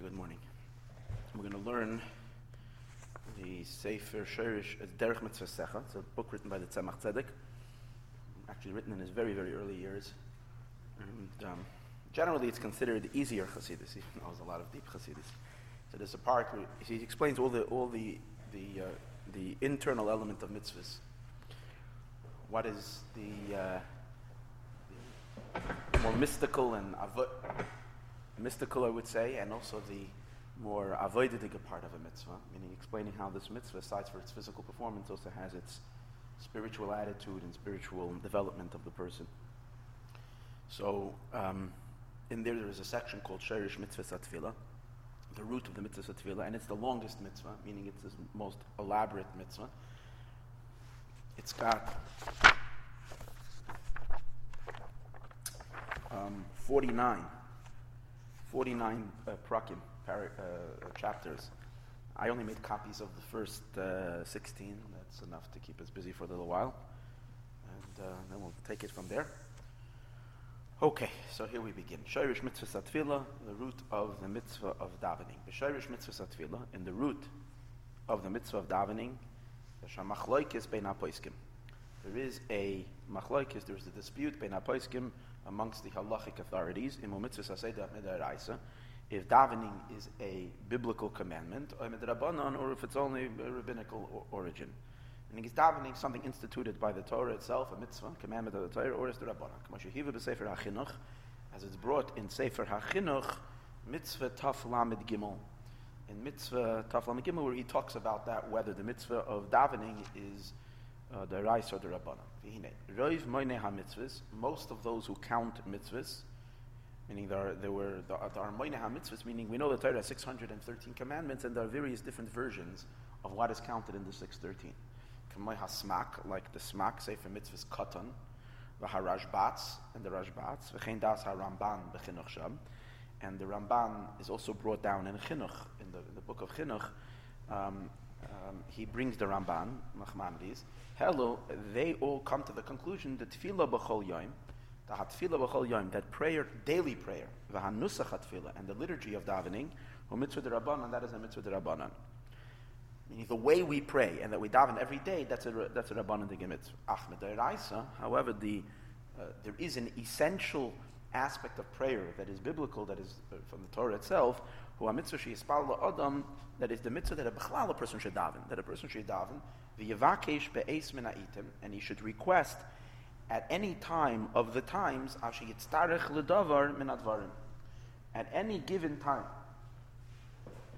Good morning. We're going to learn the Sefer Sherish Derech Mitzvosecha. It's a book written by the Tzemach Tzedek, actually written in his very, very early years. And um, generally, it's considered easier even though there's a lot of deep Hasidus. So there's a part where he explains all the all the the uh, the internal element of mitzvahs. What is the, uh, the more mystical and avot, mystical, I would say, and also the more avoidic part of a mitzvah, meaning explaining how this mitzvah, aside for its physical performance, also has its spiritual attitude and spiritual development of the person. So, um, in there, there is a section called Sherish Mitzvah Satfila, the root of the mitzvah Satfila, and it's the longest mitzvah, meaning it's the most elaborate mitzvah. It's got um, 49, 49 uh, prakim, para, uh, chapters. I only made copies of the first uh, 16. That's enough to keep us busy for a little while. And uh, then we'll take it from there. Okay, so here we begin. Shirish mitzvah satfila, the root of the mitzvah of davening. The Shirish mitzvah satfila, in the root of the mitzvah of davening, there is a machloikis, there is a dispute bein apoiskim amongst the halachic authorities if davening is a biblical commandment or if it's only rabbinical origin. And is davening something instituted by the Torah itself, a mitzvah, commandment of the Torah, or is the Rabbanan? As it's brought in Sefer HaChinuch, mitzvah taf lamed gimel. In mitzvah taf lamed gimel, where he talks about that, whether the mitzvah of davening is uh, the Rais or the Rabbanan. Most of those who count mitzvahs, meaning there, are, there were moine ha-mitzvahs, meaning we know the Torah has 613 commandments, and there are various different versions of what is counted in the 613. Kamoi like the smak, say for mitzvahs katan, v'ha-rashbatz, and the Rajbats, v'chein das ha-ramban b'chinuch sham, and the Ramban is also brought down in Chinuch, in the, in the book of Chinuch. Um, um, he brings the Ramban, Nachmanides. Hello, they all come to the conclusion that tefillah b'chol yom, the hatfillah b'chol yom, that prayer, daily prayer, v'hanusach hatfillah, and the liturgy of davening, or mitzvah de rabbanan, that is a mitzvah de rabbanan. Meaning the way we pray and that we daven every day, that's a that's a rabbanan de mitzvah. Achmed however, the uh, there is an essential aspect of prayer that is biblical, that is uh, from the Torah itself, who a mitzvah she sheyispal adam, that is the mitzvah that a bechlal a person should daven, that a person should daven, v'yevakesh be'es minaitim, and he should request at any time of the times, asher yitztarech ledavar min advarim, at any given time.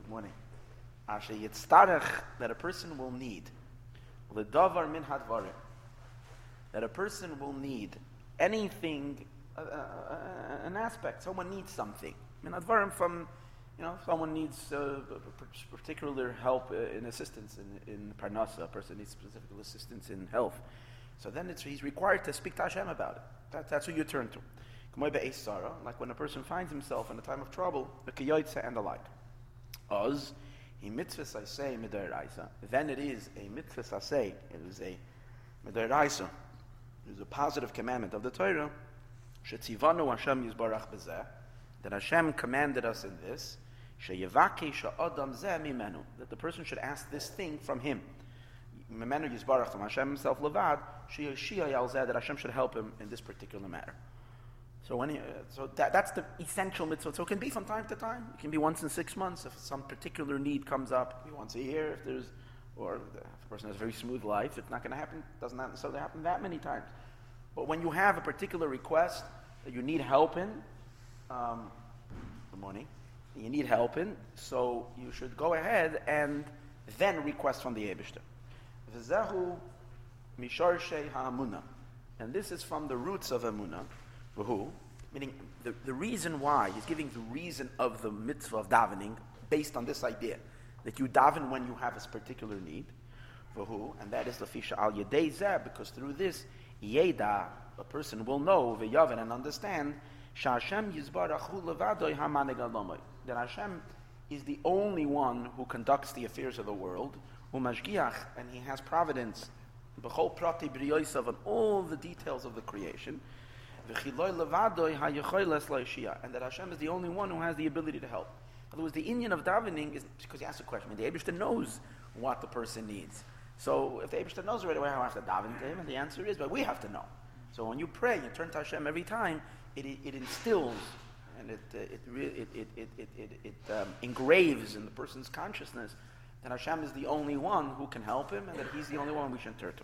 Morning. Asher yitztarech, that a person will need, ledavar min hadvarim, that a person will need anything, uh, uh, uh, an aspect, someone needs something. Min advarim from you know, if someone needs uh, particular help and assistance in, in parnasa, a person needs specific assistance in health. So then he's required to speak to Hashem about it. That, that's who you turn to. Like when a person finds himself in a time of trouble, the kiyoitza and the like. Oz, he mitzvah say midaraisa. Then it is a mitzvah say. It is a midaraisa. It is a positive commandment of the Torah. That Hashem commanded us in this that the person should ask this thing from him. Hashem himself levad, that Hashem should help him in this particular matter. So when he, uh, so that, that's the essential mitzvah. So it can be from time to time. It can be once in six months if some particular need comes up. Once a year if there's, or if a person has a very smooth life, it's not going to happen. Doesn't necessarily happen that many times. But when you have a particular request that you need help in, um, good morning you need help in, so you should go ahead and then request from the Ebishter. V'zehu misharshe ha'amuna. And this is from the roots of Amuna. Who? Meaning the, the reason why, he's giving the reason of the mitzvah of davening based on this idea that you daven when you have a particular need. Who? And that is the fisha al yedei because through this, yeda, a person will know, v'yaven, and understand, sha'ashem yizbarachu levadoy ha'maneg that Hashem is the only one who conducts the affairs of the world, umashgiach, and He has providence, b'chol prati b'riyosav, on all the details of the creation, and that Hashem is the only one who has the ability to help. In other words, the Indian of davening is because he asks a question. I mean, the Abishter knows what the person needs. So if the Abishter knows right away how I have to daven to him, and the answer is, but we have to know. So when you pray, you turn to Hashem every time, it, it instills and it, uh, it, it, it, it, it, it, it um, engraves in the person's consciousness that Hashem is the only one who can help him and that he's the only one we should turn to.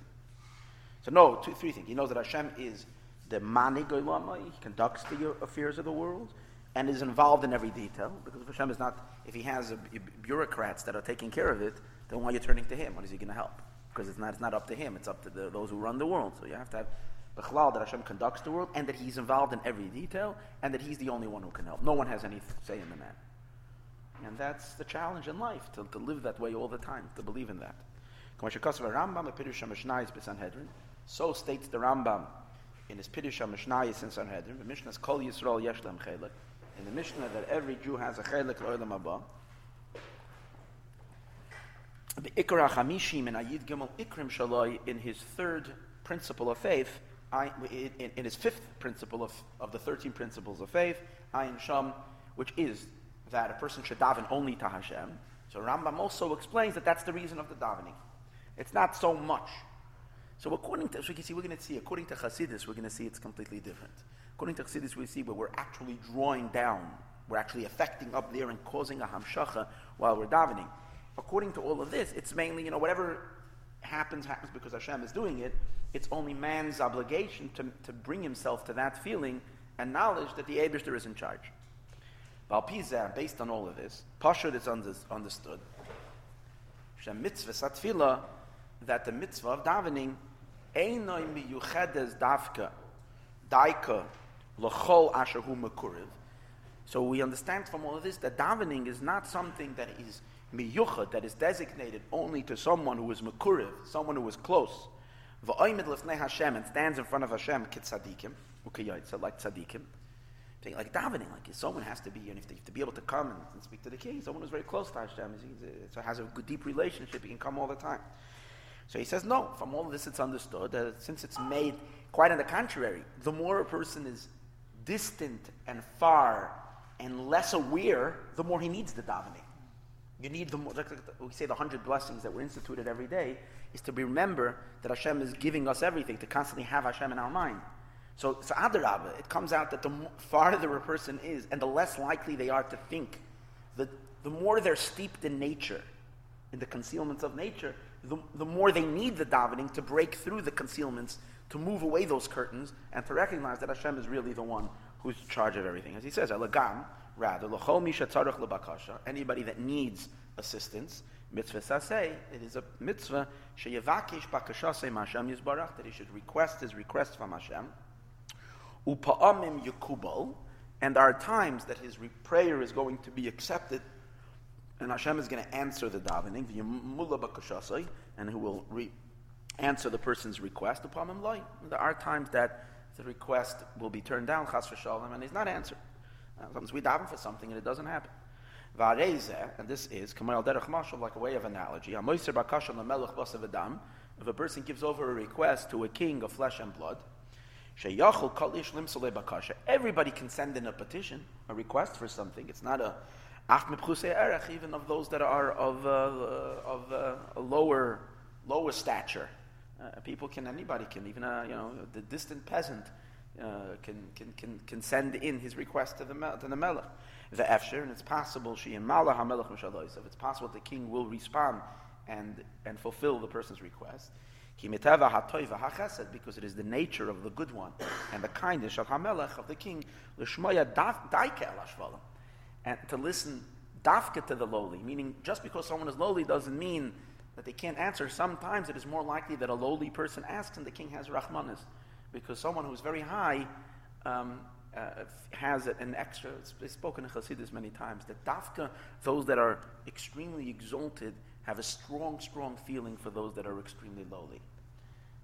So no, two, three things. He knows that Hashem is the Mani Goylama, he conducts the affairs of the world and is involved in every detail. Because if Hashem is not, if he has a, bureaucrats that are taking care of it, then why are you turning to him? What is he going to help? Because it's not, it's not up to him, it's up to the, those who run the world. So you have to have Bechlal, that Hashem conducts the world, and that He's involved in every detail, and that He's the only one who can help. No one has any say in the matter. And that's the challenge in life, to, to live that way all the time, to believe in that. So states the Rambam in his Pirush HaMishnayis in Sanhedrin, the Mishnah is Kol Yisrael Yesh Lem. In the Mishnah that every Jew has a Chelek L'Olam Haba. The Ikra Chamishim and Ayid Gimel Ikrim Shaloi in his third principle of faith In, his fifth principle of, of the 13 principles of faith, Ayin Sham, which is that a person should daven only to Hashem. So Rambam also explains that that's the reason of the davening. It's not so much. So according to, so can see, we're going to see, according to Chassidus, we're going to see it's completely different. According to Chassidus, we see where we're actually drawing down, we're actually affecting up there and causing a hamshacha while we're davening. According to all of this, it's mainly, you know, whatever happens, happens because Hashem is doing it. It's only man's obligation to, to bring himself to that feeling and knowledge that the Abishter is in charge. Balpizah, based on all of this, Pashut is understood. Shem mitzvah satfila, that the mitzvah of davening, einoi miyuchedes davka, daika, l'chol asher hu. So we understand from all of this that davening is not something that is miyuchad that is designated only to someone who is makuriv, someone who is close. V'oimid lefnei Hashem and stands in front of Hashem kitzadikim, ukiyotza like tzadikim. Like davening, like someone has to be, and if they have to be able to come and, and speak to the king, someone who's very close to Hashem, so has a good, deep relationship, he can come all the time. So he says, no, from all this it's understood that since it's made quite on the contrary, the more a person is distant and far and less aware, the more he needs the davening. You need the, like we say, the hundred blessings that were instituted every day is to remember that Hashem is giving us everything, to constantly have Hashem in our mind. So, so Adarabah, it comes out that the farther a person is, and the less likely they are to think, the, the more they're steeped in nature, in the concealments of nature, the, the more they need the davening to break through the concealments, to move away those curtains, and to recognize that Hashem is really the one who's in charge of everything. As he says, Elagam, Rather, anybody that needs assistance, mitzvah saseh, it is a mitzvah sheyevakish bakashasei Hashem yizbarach, that he should request his request from Hashem. Upa'amim yekubal, and there are times that his prayer is going to be accepted, and Hashem is going to answer the davening, and who will re- answer the person's request. Upa'amim loy. There are times that the request will be turned down, chas v'shalom, and is not answered. Sometimes we daven for something and it doesn't happen. And this is, like a way of analogy. If a person gives over a request to a king of flesh and blood, everybody can send in a petition, a request for something. It's not a even of those that are of, uh, of uh, a lower, lower stature. Uh, people can, anybody can, even a, you know, the distant peasant uh, can, can, can, can send in his request to the, to the Melech. The Efsher, and it's possible she Malach HaMelech If it's possible the king will respond and, and fulfill the person's request. Because it is the nature of the good one and the kindness of Hamelech of the king, and to listen dafka to the lowly, meaning just because someone is lowly doesn't mean that they can't answer. Sometimes it is more likely that a lowly person asks and the king has rahmanis because someone who's very high um, uh, has an extra, it's spoken in Chassidus many times, that dafka, those that are extremely exalted, have a strong, strong feeling for those that are extremely lowly.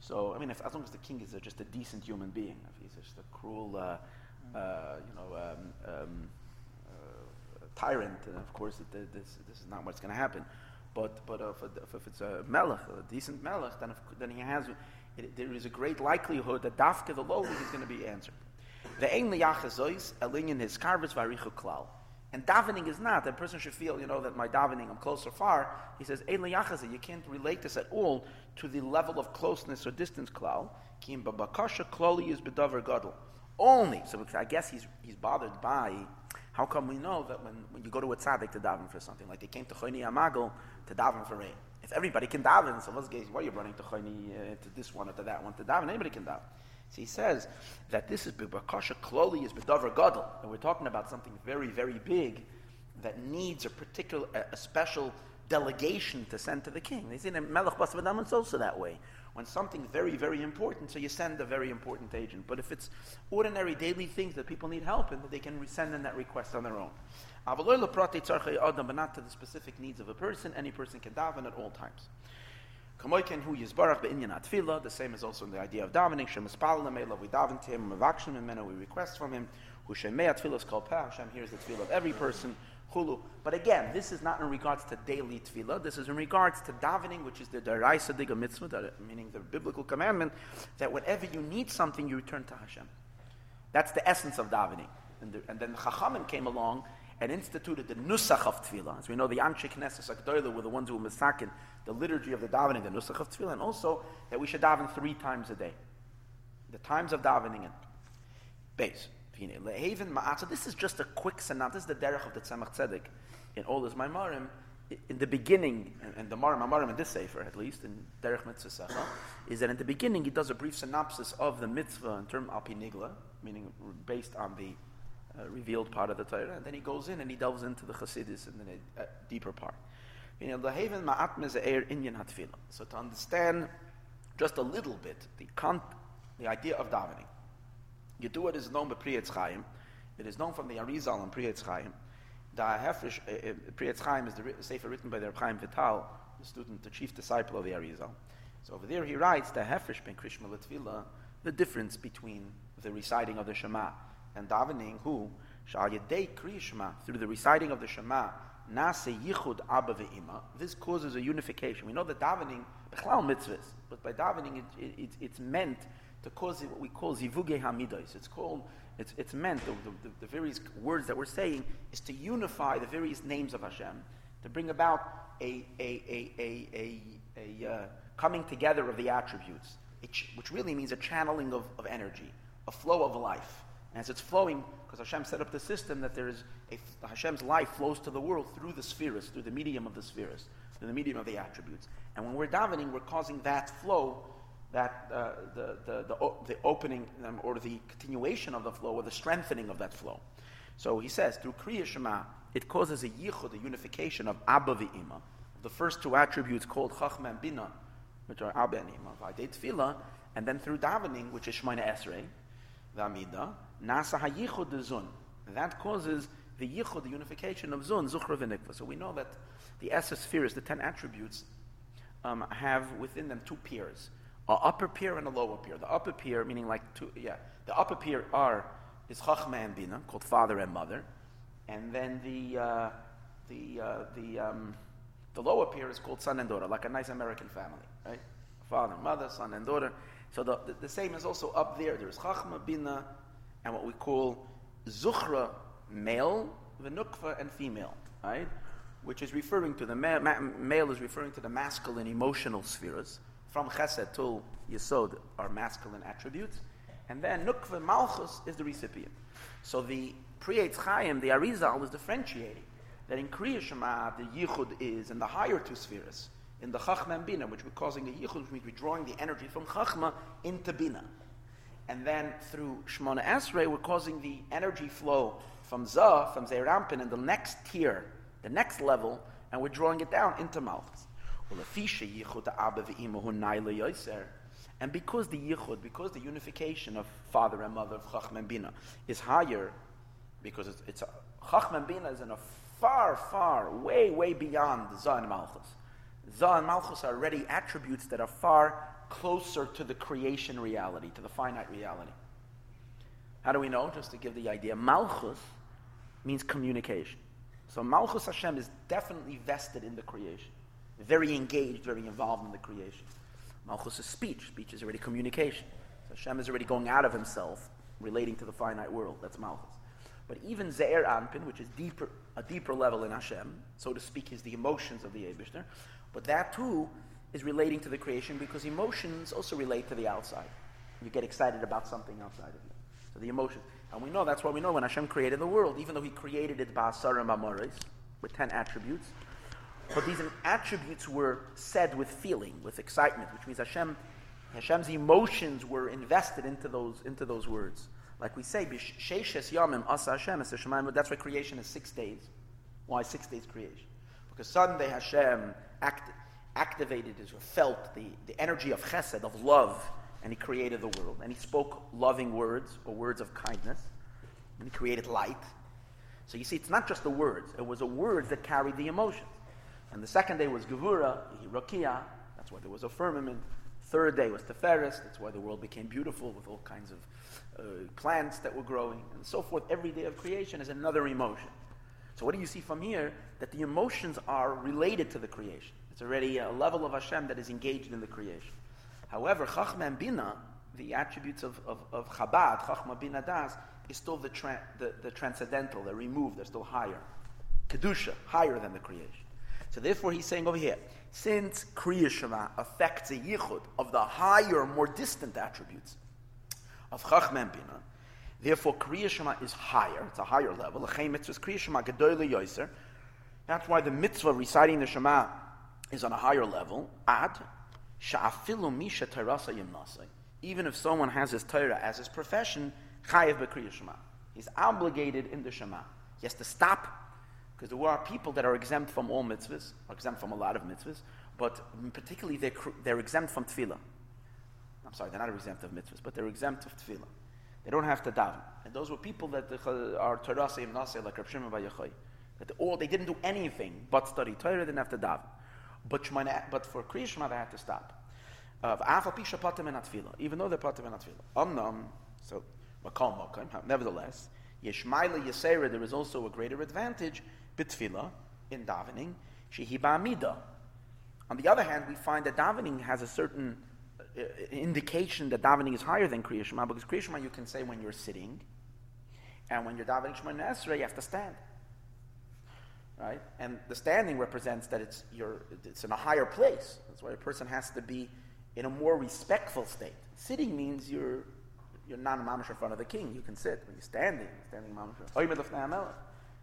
So, I mean, if, as long as the king is a, just a decent human being, if he's just a cruel, uh, uh, you know, um, um, uh, tyrant, and of course, it, this, this is not what's going to happen. But, but if, if, it's a melech, a decent melech, then, if, then he has it, there is a great likelihood that dafka the lowly is going to be answered. The ein liyachazois elinyan his karvus varichu klal. And davening is not. A person should feel, you know, that my davening, I'm close or far. He says, you can't relate this at all to the level of closeness or distance klal. Kim babakasha is bedavar gadol. Only. So I guess he's, he's bothered by how come we know that when, when you go to a tzaddik to daven for something, like they came to Chayni Amagel to daven for rain. If everybody can daven, so what's why are you running to Chayni, uh, to this one or to that one to daven? Anybody can daven. So he says that this is Bibakasha Kloli is Bedavar Gadol. And we're talking about something very, very big that needs a particular, a, a special delegation to send to the king. Say in Melech Basvadam it's also that way. When something very, very important, so you send a very important agent. But if it's ordinary daily things that people need help in, they can send in that request on their own. But not to the specific needs of a person. Any person can daven at all times. Yizbarach. The same is also in the idea of davening. We daven to him. We request from him. Hu shemei atfila is called peh. Hashem hears the tefillah of every person. Hulu. But again, this is not in regards to daily tefillah. This is in regards to davening, which is the deraisa diga mitzvah, meaning the biblical commandment, that whenever you need something, you return to Hashem. That's the essence of davening. And, the, and then Chachamim came along and instituted the nusach of tefillah. As we know, the Anshe Knesset Akdoila were the ones who were misakin, the liturgy of the davening, the nusach of tefillah, and also that we should daven three times a day. The times of davening and base. So this is just a quick synopsis. This is the derech of the Tzemach Tzedek in all his Maimarim. In the beginning, and the Marim Maimarim in this Sefer at least, in Derech Mitzvah is that in the beginning he does a brief synopsis of the mitzvah in term alpinigla, meaning based on the uh, revealed part of the Torah, and then he goes in and he delves into the Chassidus in the uh, deeper part. So to understand just a little bit the, con- the idea of davening, Yedua is known by Pri Etz Chaim. It is known from the Arizal and Pri Etz Chaim. The uh, uh, Pri Etz Chaim is the sefer written by the Reb Chaim Vital, the student, the chief disciple of the Arizal. So over there he writes the Hefresh ben Krishma Latvila, the difference between the reciting of the Shema and davening who shall yedei through the reciting of the Shema nase yichud abba ve'ima. This causes a unification. We know that davening bechlal mitzvahs, but by davening it, it, it, it's meant to cause what we call zivuge hamidos. It's called it's, it's meant the, the, the, various words that we're saying is to unify the various names of Hashem, to bring about a a a a a, uh, coming together of the attributes, which really means a channeling of, of energy, a flow of life. And as it's flowing, because Hashem set up the system that there is a, Hashem's life flows to the world through the spheres, through the medium of the spheres, through the medium of the attributes. And when we're davening, we're causing that flow, that uh, the, the, the, the, opening um, or the continuation of the flow or the strengthening of that flow. So he says, through Kriya Shema, it causes a yichud, a unification of Abba v'Ima, the first two attributes called Chachma and Bina, which are Abba and Ima, V'adei Tefillah, and then through davening, which is Shemona Esrei, the Amida, Nasa hayichud the zun. That causes the yichud, the unification of zun, zuchra v'nikva. So we know that the Essa spheres, the ten attributes, um, have within them two peers, an upper peer and a lower peer. The upper peer, meaning like two, yeah, the upper peer are is chachma and bina, called father and mother, and then the uh, the uh, the um, the lower peer is called son and daughter, like a nice American family, right? Father, mother, son, and daughter. So the, the, the same is also up there. There's chachma, bina, and what we call zuchra, male, v'nukva, and female, right? Which is referring to the ma- ma- male is referring to the masculine emotional spheres. From chesed to yesod are masculine attributes, and then nukva malchus is the recipient. So the Pri Etz Chaim, the Arizal, is differentiating that in Kriya Shema the yichud is in the higher two spheres, in the chachma and bina, which we're causing a yichud, which means we're drawing the energy from chachma into bina. And then through Shemona Esrei, we're causing the energy flow from Zah, from Ze'er Anpin, in the next tier, the next level, and we're drawing it down into Malchus. And because the yichud, because the unification of father and mother of Chacham and Bina is higher, because it's, it's a, Chacham and Bina is in a far, far, way, way beyond Zah and Malchus. Zah and Malchus are already attributes that are far closer to the creation reality, to the finite reality. How do we know? Just to give the idea. Malchus means communication. So Malchus Hashem is definitely vested in the creation. Very engaged, very involved in the creation. Malchus is speech. Speech is already communication. So Hashem is already going out of himself, relating to the finite world. That's Malchus. But even Ze'er Anpin, which is deeper, a deeper level in Hashem, so to speak, is the emotions of the Abishter. But that too is relating to the creation because emotions also relate to the outside. You get excited about something outside of you. So the emotions. And we know that's why we know when Hashem created the world, even though He created it Ba'asarim Amoris, with 10 attributes, but these attributes were said with feeling, with excitement, which means Hashem, Hashem's emotions were invested into those, into those words. Like we say, Yamim Asa Hashem That's why creation is six days. Why six days creation? Because Sunday Hashem act, activated or felt the, the energy of chesed, of love, and he created the world. And he spoke loving words or words of kindness. And he created light. So you see, it's not just the words. It was a words that carried the emotions. And the second day was Gevura, Rakia. That's why there was a firmament. Third day was Teferis. That's why the world became beautiful with all kinds of uh, plants that were growing and so forth. Every day of creation is another emotion. So what do you see from here? That the emotions are related to the creation. It's already a level of Hashem that is engaged in the creation. However, Chachma and Bina, the attributes of, of, of Chabad, Chachma Bina Das, is still the, tra- the, the transcendental. They're removed. They're still higher. Kedusha, higher than the creation. So therefore, he's saying over here, since Kriya Shema affects a yichud of the higher, more distant attributes of Chachma and Bina, therefore Kriya Shema is higher, it's a higher level. That's why the mitzvah reciting the Shema is on a higher level. Ad sha'afilu misha. Even if someone has his Torah as his profession, chayev Shema. He's obligated in the Shema. He has to stop because there are people that are exempt from all mitzvahs, are exempt from a lot of mitzvahs, but particularly they're, they're exempt from tefillah. I'm sorry, they're not exempt of mitzvahs, but they're exempt of tefillah. They don't have to daven. And those were people that are Torah Seim Naseh, like Rav Shimon Bar That all, they didn't do anything but study Torah, they didn't have to daven. But, but for Kriya Shema, they had to stop. Even though they're patim and tefillah. Amnam, so, nevertheless, Yeshmaila Yisera, there is also a greater advantage bitfila in davening, shehi ba'amida. On the other hand, we find that davening has a certain uh, indication that davening is higher than Kriya Shema, because Kriya Shema you can say when you're sitting, and when you're davening Shema Esrei, you have to stand. Right? And the standing represents that it's, you're, it's in a higher place. That's why a person has to be in a more respectful state. Sitting means you're, you're not a mamash in front of the king. You can sit. When you're standing, standing mamash.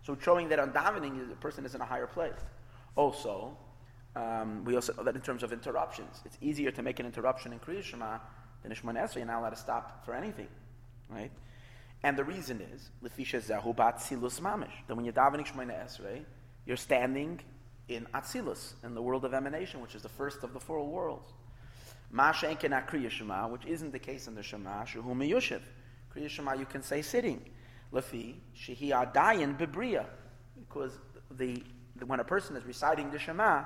So showing that on davening, the person is in a higher place. Also, um, we also know that in terms of interruptions, it's easier to make an interruption in Kriya Shema than in. You're not allowed to stop for anything, right? And the reason is, Lefisha Zehu Ba'atzilus Mamish, that when you're davening Shemon Esrei, you're standing in Atzilus, in the world of emanation, which is the first of the four worlds. Masha Enken Kriya Shema, which isn't the case in the Shema, Shehu Miyushiv. Kriya you can say sitting. Lafi, shehi adayin bebria. Because the, the, when a person is reciting the Shema,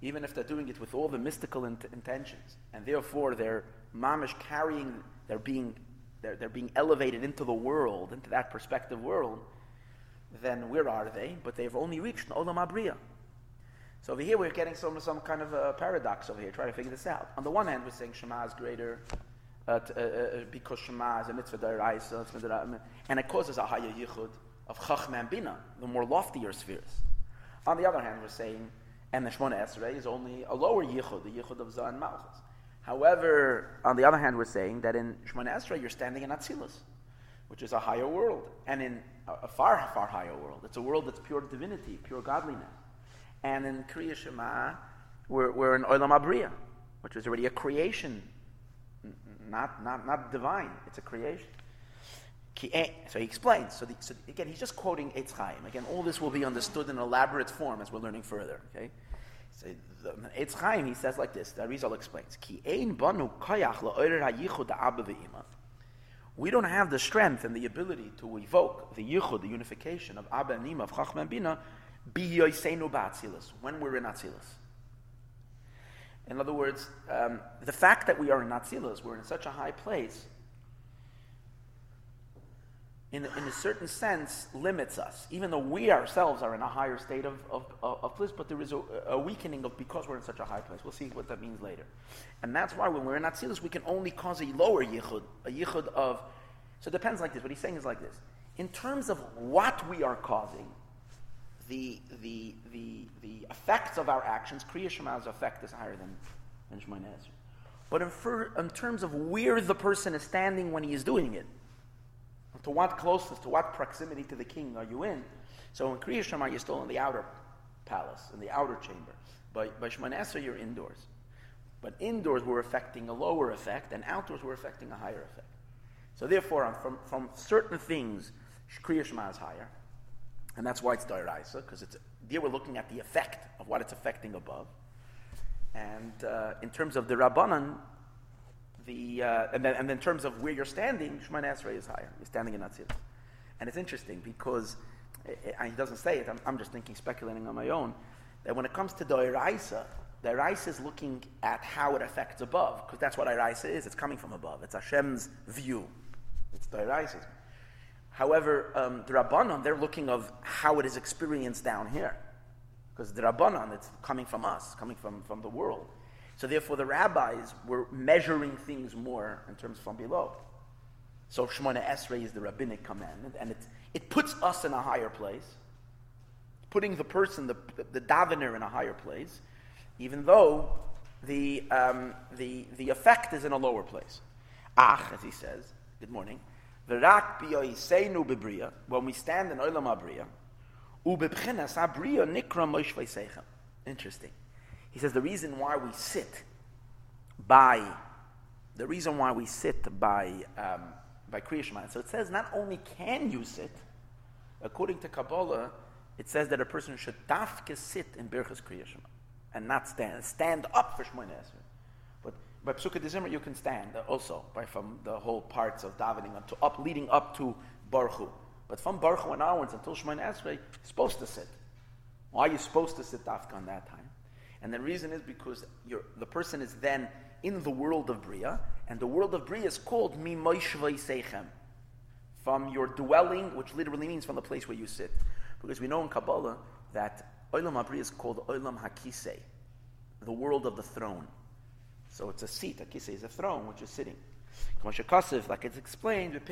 even if they're doing it with all the mystical int- intentions, and therefore they're mamish carrying, they're being, they're, they're being elevated into the world, into that perspective world, then where are they? But they've only reached Olam Abriya. So over here we're getting some, some kind of a paradox over here, trying to figure this out. On the one hand, we're saying Shema is greater uh, uh, uh, because Shema is a mitzvah deraisa, and it causes a higher yichud of chachma and bina, the more loftier spheres. On the other hand, we're saying, and the Shemona Esrei is only a lower yichud, the yichud of Zah and Malchus. However, on the other hand, we're saying that in Shemona Esrei you're standing in Atzilus, which is a higher world, and in a, far, far higher world. It's a world that's pure divinity, pure godliness. And in Kriya Shema, we're, we're in Olam Abriya, which is already a creation not, not, not divine, it's a creation. Eh, so he explains. So, the, so again, he's just quoting Eitz Chaim. Again, all this will be understood in elaborate form as we're learning further. Okay. So the, Eitz Chaim, he says like this. The Arizal explains. Ki ein banu We don't have the strength and the ability to evoke the yichud, the unification of Abba and Ima, of Chachma and Bina, when we're in Atzilus. In other words, um, the fact that we are in Atzilus, we're in such a high place, in, in a certain sense, limits us, even though we ourselves are in a higher state of, of, of bliss, but there is a, a, weakening of because we're in such a high place. We'll see what that means later. And that's why when we're in Atzilus, we can only cause a lower yichud, a yichud of. So it depends like this. What he's saying is like this. in terms of what we are causing, the, the, the, the effects of our actions, Kriya Shema's effect is higher than, than Shemona But in, for, in terms of where the person is standing when he is doing it, to what closeness, to what proximity to the king are you in? So in Kriya Shema, you're still in the outer palace, in the outer chamber. By, by Shemona Esrei, you're indoors. But indoors, we're affecting a lower effect, and outdoors, we're affecting a higher effect. So therefore, from, from certain things, Kriya Shema is higher. And that's why it's Dairaisa, because it's there we're looking at the effect of what it's affecting above. And uh, in terms of the Rabbanan, the, uh, and, then, and in terms of where you're standing, Shemana Esrei is higher. You're standing in Atzilus. And it's interesting because, it, it, he doesn't say it, I'm, I'm, just thinking, speculating on my own, that when it comes to Dairaisa, Dairaisa is looking at how it affects above, because that's what Dairaisa is. It's coming from above. It's Hashem's view. It's Dairaisa. However, um, the Rabbanon, they're looking of how it is experienced down here. Because the Rabbanon, it's coming from us, coming from, from the world. So therefore, the rabbis were measuring things more in terms from below. So Shemona Esrei is the rabbinic commandment, and it, it puts us in a higher place, putting the person, the, the davener, in a higher place, even though the, um, the, the effect is in a lower place. Ach, as he says, good morning. V'rak biyoiseinu bebriya, when we stand in olam abriya, ubebchinas abriya nikra Interesting. He says the reason why we sit by, the reason why we sit by, um, by Kriya So it says not only can you sit, according to Kabbalah, it says that a person should dafke sit in Birchas Kriya and not stand. Stand up for Esrei. But by Pesukei DeZimra, you can stand also by from the whole parts of davening up to up leading up to Baruch But from Baruch and onwards until Shemona Esrei, you're supposed to sit. Why are you supposed to sit dafka on that time? And the reason is because the person is then in the world of Bria, and the world of Bria is called Mimoishvei Seichem, from your dwelling, which literally means from the place where you sit. Because we know in Kabbalah that Olam HaBria is called Olam HaKisei, the world of the throne. So it's a seat. A is a throne which is sitting. Like it's explained, it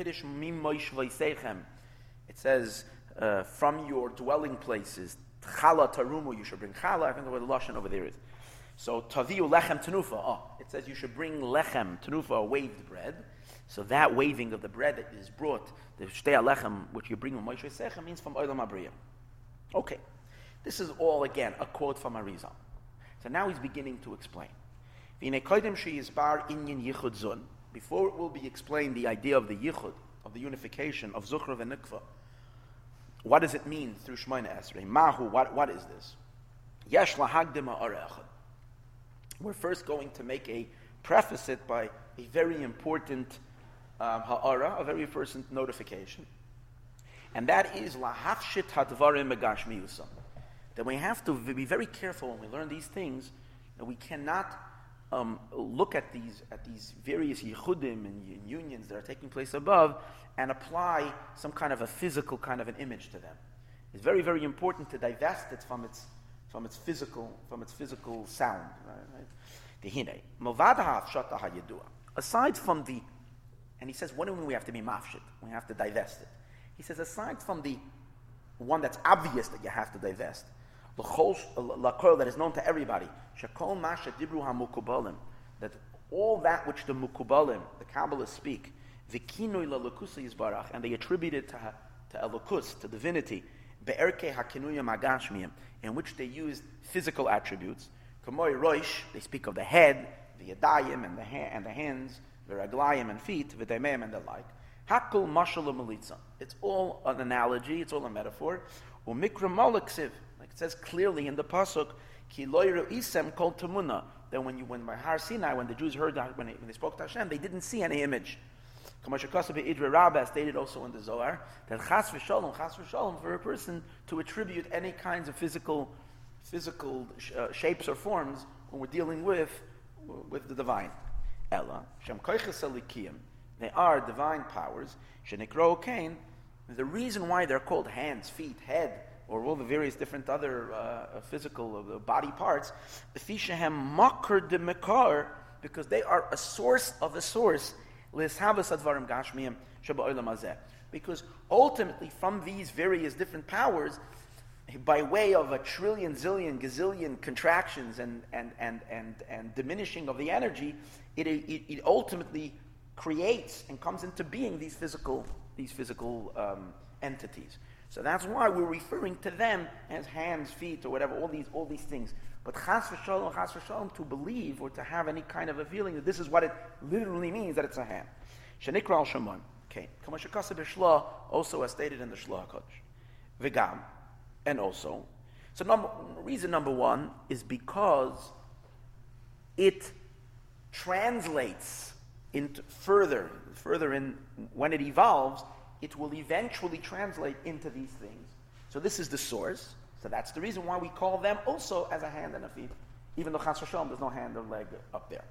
says, uh, from your dwelling places, chala tarumu, you should bring chala. I think the lashon over there is. So taviu lechem tenufa. Oh, it says you should bring lechem tenufa, waved bread. So that waving of the bread that is brought, the shtei lechem, which you bring from Moshe Sechem, means from Olam Abriya. Okay, this is all again a quote from Arizal. So now he's beginning to explain. Before it will be explained the idea of the yichud, of the unification of Zuchra and Nikva, what does it mean through Shemona Esrei? Mahu, what, what is this? Yesh We're first going to make a preface it by a very important um, ha'ara, a very important notification. And that is lahafshit hadvarim megashmiyusam. That we have to be very careful when we learn these things, that we cannot um, look at these, at these various yichudim and unions that are taking place above and apply some kind of a physical kind of an image to them. It's very, very important to divest it from its, from its physical, from its physical sound. Aside from the, and he says, what do we have to be mafshit? We have to divest it. He says, aside from the one that's obvious that you have to divest, that is known to everybody. That all that which the mukubalim, the Kabbalists speak, vikinoi lalakusa yizbarach, and they attribute it to, to elokus, to divinity, be'erke hakinuya magashmiyim, in which they used physical attributes. Kamoy roish, they speak of the head, the yadayim, and the, ha- and the hands, the raglayim and feet, v'daimim and the like. Hakul mashal melitza. It's all an analogy, it's all a metaphor. Umikra like It says clearly in the pasuk, "Ki loyru isem kol tamuna." That when you when by Har Sinai, when the Jews heard that, when they, when they spoke to Hashem, they didn't see any image. Stated also in the Zohar that chas v'shalom, chas v'shalom, for a person to attribute any kinds of physical, physical uh, shapes or forms when we're dealing with with the divine. Ella shem They are divine powers. Shenikro kain. The reason why they're called hands, feet, head, or all the various different other uh, physical uh, body parts, because they are a source of a source, Because ultimately, from these various different powers, by way of a trillion, zillion, gazillion contractions and, and, and, and, and diminishing of the energy, it, it, it ultimately creates and comes into being these physical, these physical um, entities. So that's why we're referring to them as hands, feet, or whatever, all these, all these things. But chas v'shalom, chas v'shalom, to believe or to have any kind of a feeling that this is what it literally means, that it's a hand. Shenikra al Shemon. Okay. Kamashakasa b'shla, also as stated in the Shla HaKodesh. V'gam, and also. So number, reason number one is because it translates into further, further in, when it evolves, it will eventually translate into these things. So this is the source. So that's the reason why we call them also as a hand and a feet, even though Chas Hashem, there's no hand or leg up there.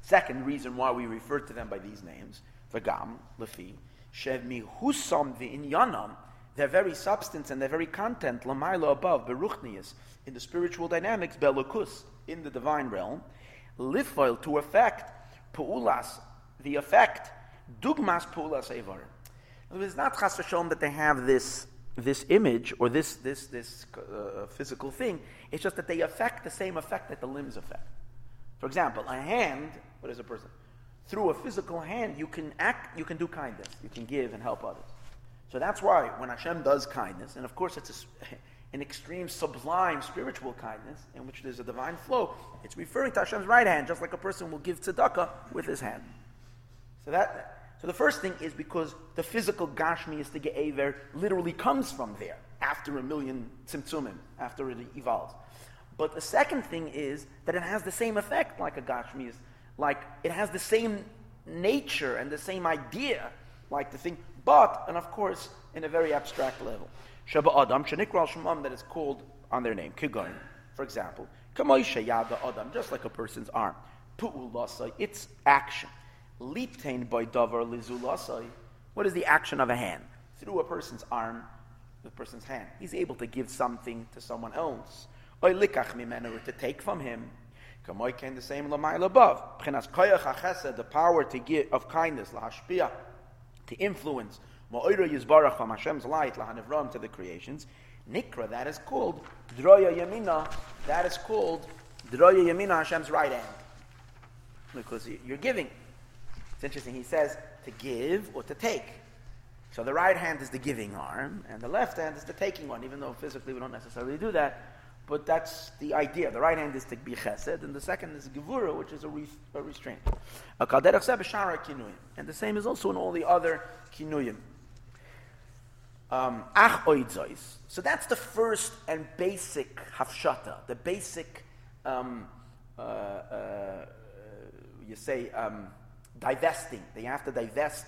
Second reason why we refer to them by these names, Vagam, Lefi, Shevmi Husam V'inyanam, their very substance and their very content, Lamaila above, Beruchnius, in the spiritual dynamics, Belukus, in the divine realm, Lifoil, to effect, Pu'ulas, the effect, Dugmas Pu'ulas Evar. It's not Chas that they have this this image or this, this, this uh, physical thing. It's just that they affect the same effect that the limbs affect. For example, a hand, what is a person? Through a physical hand, you can act, you can do kindness, you can give and help others. So that's why when Hashem does kindness, and of course it's a, an extreme, sublime spiritual kindness in which there's a divine flow, it's referring to Hashem's right hand, just like a person will give tzedakah with his hand. So that so the first thing is because the physical Gashmi is the Ge'ever literally comes from there after a million tzimtzumim, after it evolves. But the second thing is that it has the same effect like a Gashmi is, like it has the same nature and the same idea like the thing, but, and of course, in a very abstract level. Shaba Adam, Shanikral Shemam, that is called on their name, Kigoin, for example. Kamoisha Yada Adam, just like a person's arm. Pu'ulasa, its action. Litain by davar lizulasai. What is the action of a hand? Through a person's arm, the person's hand. He's able to give something to someone else. Or likach mimenu, to take from him. Came the same lamail above. The power to give of kindness, lahashpia, to influence. Ma'oira yizbarach from Hashem's light, lahanivram to the creations. Nikra, that is called droya yamina. That is called droya yamina, Hashem's right hand, because you're giving. It's interesting. He says to give or to take. So the right hand is the giving arm, and the left hand is the taking one, even though physically we don't necessarily do that. But that's the idea. The right hand is to be chesed, and the second is gevura, which is a, re- a restraint. And the same is also in all the other kinuyim. Um, So that's the first and basic hafshata, the basic, um, uh, uh, you say, um, divesting. They have to divest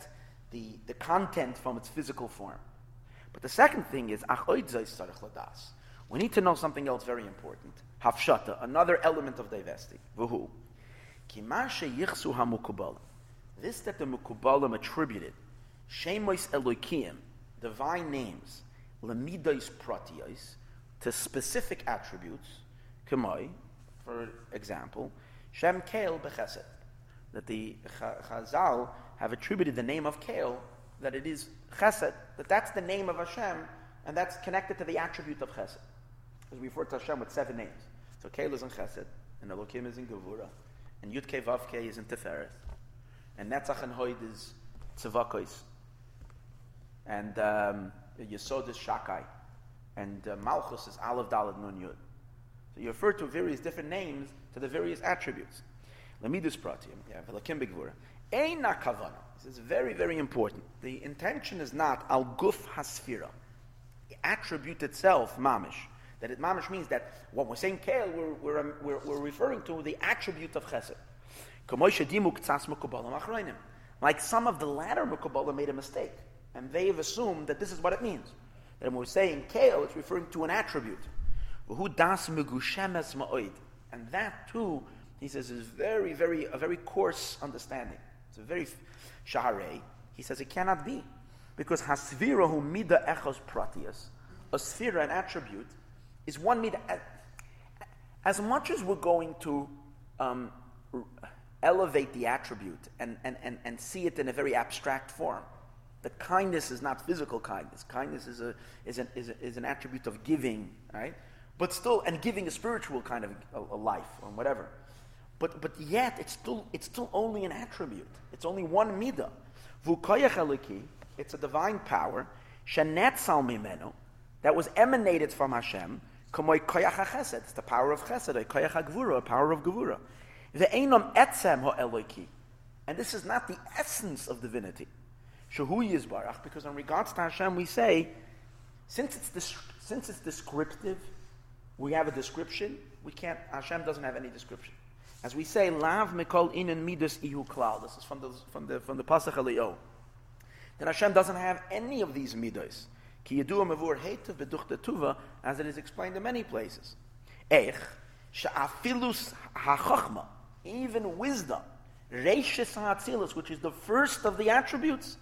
the, the content from its physical form. But the second thing is, we need to know something else very important. Hafshata, another element of divesting. Vuhu. This that the Mukubalim attributed, Shemois Elokim, divine names, Lamidois Pratios, to specific attributes, Kamoi, for example, Shem Kael Bechesed that the Chazal have attributed the name of Kael, that it is Chesed, that that's the name of Hashem, and that's connected to the attribute of Chesed. Because we refer to Hashem with seven names. So Kael is in Chesed, and Elokim is in Gevura, and Yud Ke Vav Ke is in Tiferet, and Netzach and Hoid is Tzavakos, and um, Yesod is Shakai, and uh, Malchus is Aleph Dalad Nun Yud. So you refer to various different names to the various attributes. Lamidus pratim. Yeah, v'lakim begvura. Ein kavana. This is very, very important. The intention is not al guf hasfira. The attribute itself, mamish. That it mamish means that when we're saying kale, we're, we're, um, we're, we're referring to the attribute of chesed. Like some of the latter Mukabbalah made a mistake, and they've assumed that this is what it means. That when we're saying kale, it's referring to an attribute. And that too he says is very, very, a very coarse understanding. It's a very shaharei. He says it cannot be. Because hasvira hu mida echos pratias, a sphere, an attribute, is one mida. As much as we're going to um, elevate the attribute and, and, and, and see it in a very abstract form, The kindness is not physical kindness. Kindness is, a, is, an, is, a, is an attribute of giving, right? But still, and giving a spiritual kind of a, a life or whatever. But, but yet, it's still, it's still only an attribute. It's only one midah. It's a divine power. Shenetzal mimenu, that was emanated from Hashem. It's the power of chesed, koyach hagvura, power of gevura. Ve'enam etzem ha'eloki. And this is not the essence of divinity. Shahu Yizbarach, because in regards to Hashem, we say, since it's, since it's descriptive, we have a description, we can't, Hashem doesn't have any description. As we say, Lav Mikol Inan Midas Ihu Klal. This is from the, from the, from the Pasach Elio. Then Hashem doesn't have any of these midas. Ki Yedua Mavur Heitav Beduchta Tuva, as it is explained in many places. Ech, Sha'afilus HaChochma, even wisdom, Reishis HaAtzilus, which is the first of the attributes,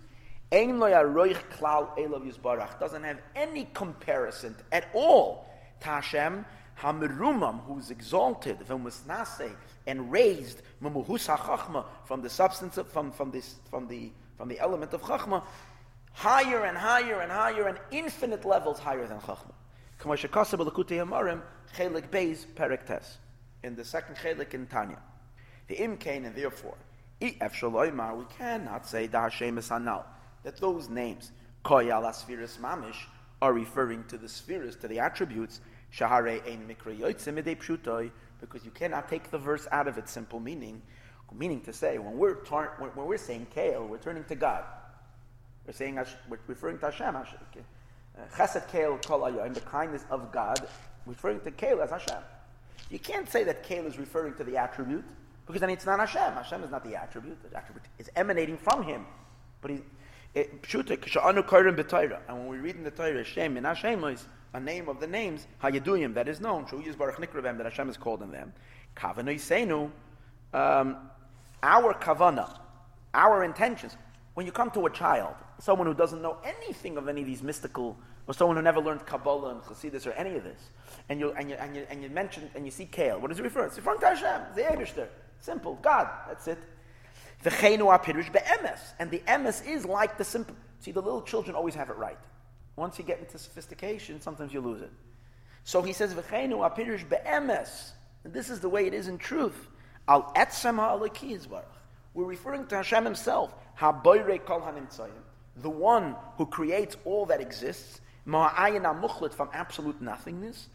Ein Lo Yaroich Klal Elav Yisbarach, doesn't have any comparison at all to Hashem, Hamerumam, who is exalted, V'musnase, and raised, Mumuhus HaChochma, from the substance of, from, from, this, from the from the element of Chachma, higher and higher and higher and infinite levels higher than Chachma. Chelik Beis Perektes. In the second Chelik in Tanya. The Imkain, and therefore, we cannot say da Hashem that those names, Koyal Asfiris Mamish, are referring to the spheres, to the attributes, Shahare Ein Mikra Pshutoi, because you cannot take the verse out of its simple meaning. Meaning to say, when we're, tar- when we're saying Kael, we're turning to God. We're saying, we're referring to Hashem. Uh, Chesed Kael Kol Ayim, the kindness of God, referring to Kael as Hashem. You can't say that Kael is referring to the attribute, because then it's not Hashem. Hashem is not the attribute. The attribute is emanating from Him. But He, and when we read in the Torah, Hashem in Hashem is a name of the names, Hayaduyim, that is known, Shu Yizbarach Nikrabem, that Hashem is called in them. Kavanoi Seinu, um, our kavana, our intentions. When you come to a child, someone who doesn't know anything of any of these mystical, or someone who never learned Kabbalah and Chassidus or any of this, and you, and you, and you, and you mention, and you see Kale, what does it refer? It's referring to Hashem, the Eberster. Simple, God, that's it. The V'cheinu apirish be'emes. And the emes is like the simple. See, the little children always have it right. Once you get into sophistication, sometimes you lose it. So he says, V'cheinu apirish be'emes. And this is the way it is in truth. Al etzem ha'alaki We're referring to Hashem himself. Ha'boire kol hanimtzayim. The one who creates all that exists. Ma'ayin ha'muchlet from absolute nothingness.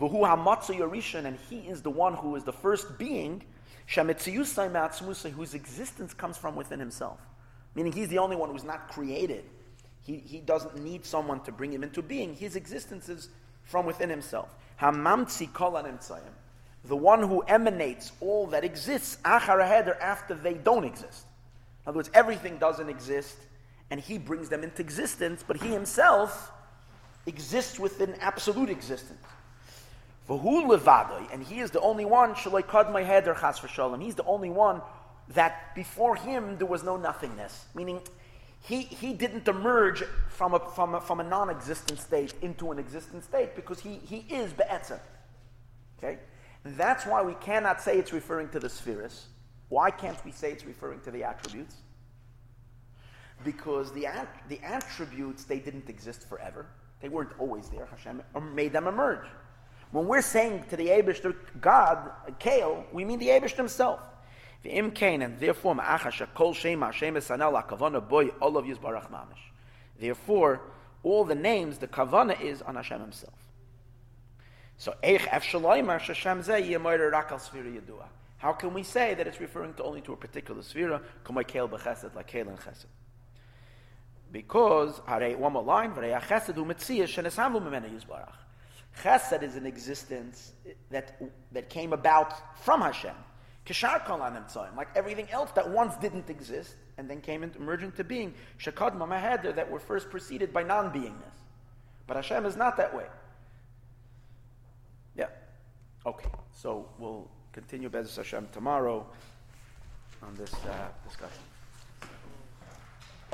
V'hu ha'matzu yorishan. And he is the one who is the first being. Shametziyusay ma'atzmusay. Whose existence comes from within himself. Meaning he's the only one who's not created. He, he doesn't need someone to bring him into being. His existence is from within himself. Hamamtzi kol the one who emanates all that exists, after they don't exist. In other words, everything doesn't exist, and he brings them into existence, but he himself exists within absolute existence. V'hu levadai, and he is the only one, shaloi kadmai heder chas v'shalom. He's the only one that before him there was no nothingness. Meaning, he, he didn't emerge from a, from a, from a non-existent state into an existent state because he, he is be'etzah. Okay? That's why we cannot say it's referring to the spheres. Why can't we say it's referring to the attributes? Because the, at- the attributes, they didn't exist forever. They weren't always there. Hashem made them emerge. When we're saying to the Abishter, God, Kale, we mean the Abishter himself. V'im kain, and therefore, ma'achasha kol shem Hashem esanel kavana boy olav yizbarach mamish. Therefore, all the names, the kavana is on Hashem himself. So, how can we say that it's referring to only to a particular sphere, like Kel and Chesed? Because, one more line, Chesed is an existence that, that came about from Hashem. Like everything else that once didn't exist and then came into, emerging to being. Shakad Mamaheder that were first preceded by non beingness. But Hashem is not that way. Yeah. Okay, so we'll continue Bez Hashem tomorrow on this uh, discussion.